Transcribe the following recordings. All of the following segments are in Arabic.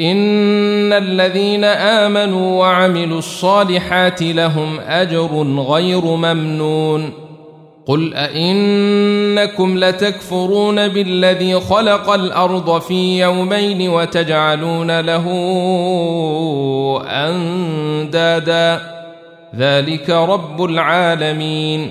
ان الذين امنوا وعملوا الصالحات لهم اجر غير ممنون قل ائنكم لتكفرون بالذي خلق الأرض في يومين وتجعلون له اندادا ذلك رب العالمين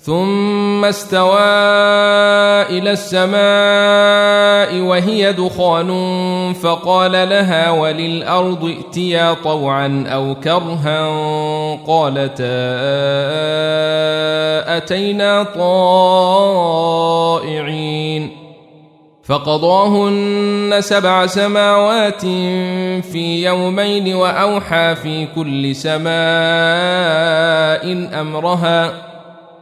ثم استوى إلى السماء وهي دخان فقال لها وللأرض ائتيا طوعا أو كرها قالتا أتينا طائعين فقضاهن سبع سماوات في يومين وأوحى في كل سماء أمرها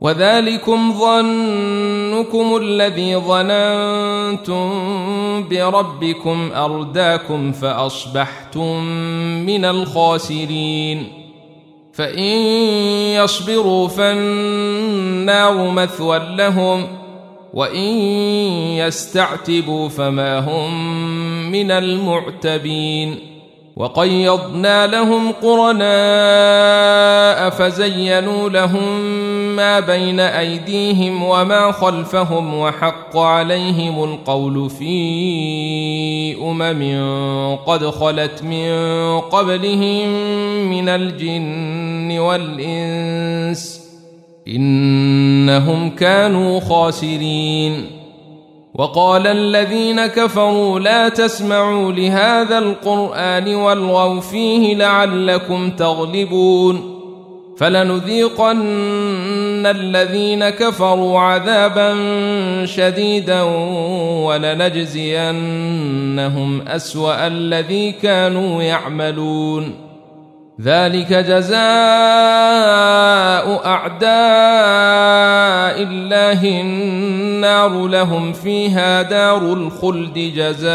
وذلكم ظنكم الذي ظننتم بربكم أرداكم فأصبحتم من الخاسرين. فإن يصبروا فالنار مثوى لهم وإن يستعتبوا فما هم من المعتبين. وقيضنا لهم قرناء فزينوا لهم ما بين أيديهم وما خلفهم وحق عليهم القول في أمم قد خلت من قبلهم من الجن والإنس إنهم كانوا خاسرين. وقال الذين كفروا لا تسمعوا لهذا القرآن والغوا فيه لعلكم تغلبون. فلنذيقن الذين كفروا عذابا شديدا ولنجزينهم أسوأ الذي كانوا يعملون. ذلك جزاء أعداء الله النار لهم فيها دار الخلد جزاء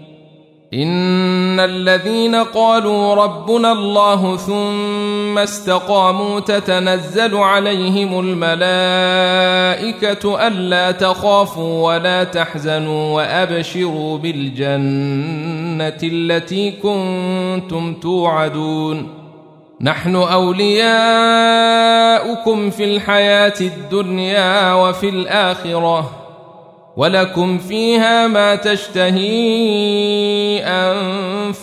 إن الذين قالوا ربنا الله ثم استقاموا تتنزل عليهم الملائكة ألا تخافوا ولا تحزنوا وأبشروا بالجنة التي كنتم توعدون نحن أولياؤكم في الحياة الدنيا وفي الآخرة ولكم فيها ما تشتهي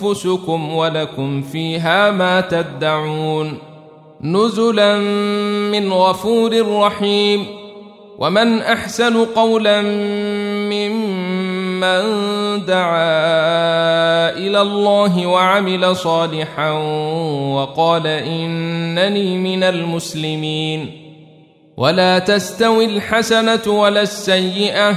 أنفسكم ولكم فيها ما تدعون نزلا من غفور رحيم ومن أحسن قولا ممن دعا إلى الله وعمل صالحا وقال إنني من المسلمين ولا تستوي الحسنة ولا السيئة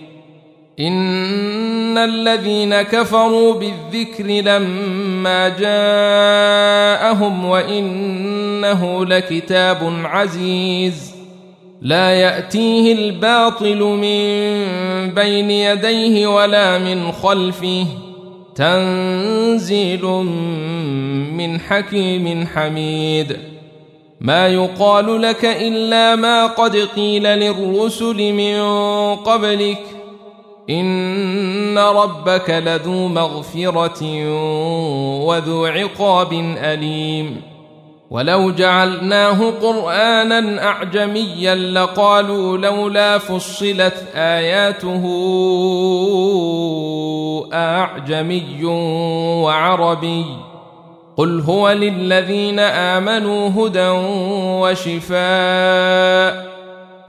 إن الذين كفروا بالذكر لما جاءهم وإنه لكتاب عزيز لا يأتيه الباطل من بين يديه ولا من خلفه تنزيل من حكيم حميد ما يقال لك إلا ما قد قيل للرسل من قبلك ان ربك لذو مغفره وذو عقاب اليم ولو جعلناه قرانا اعجميا لقالوا لولا فصلت اياته اعجمي وعربي قل هو للذين امنوا هدى وشفاء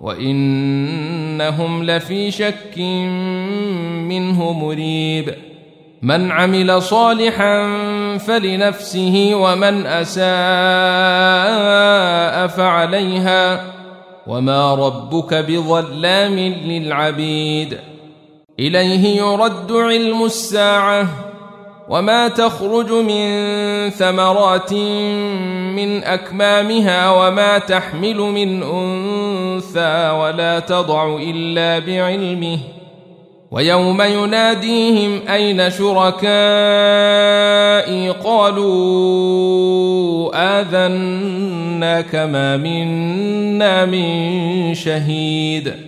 وإنهم لفي شك منه مريب. من عمل صالحا فلنفسه ومن أساء فعليها. وما ربك بظلام للعبيد. إليه يرد علم الساعة. وما تخرج من ثمرات من اكمامها وما تحمل من انثى ولا تضع الا بعلمه ويوم يناديهم اين شركائي قالوا اذناك ما منا من شهيد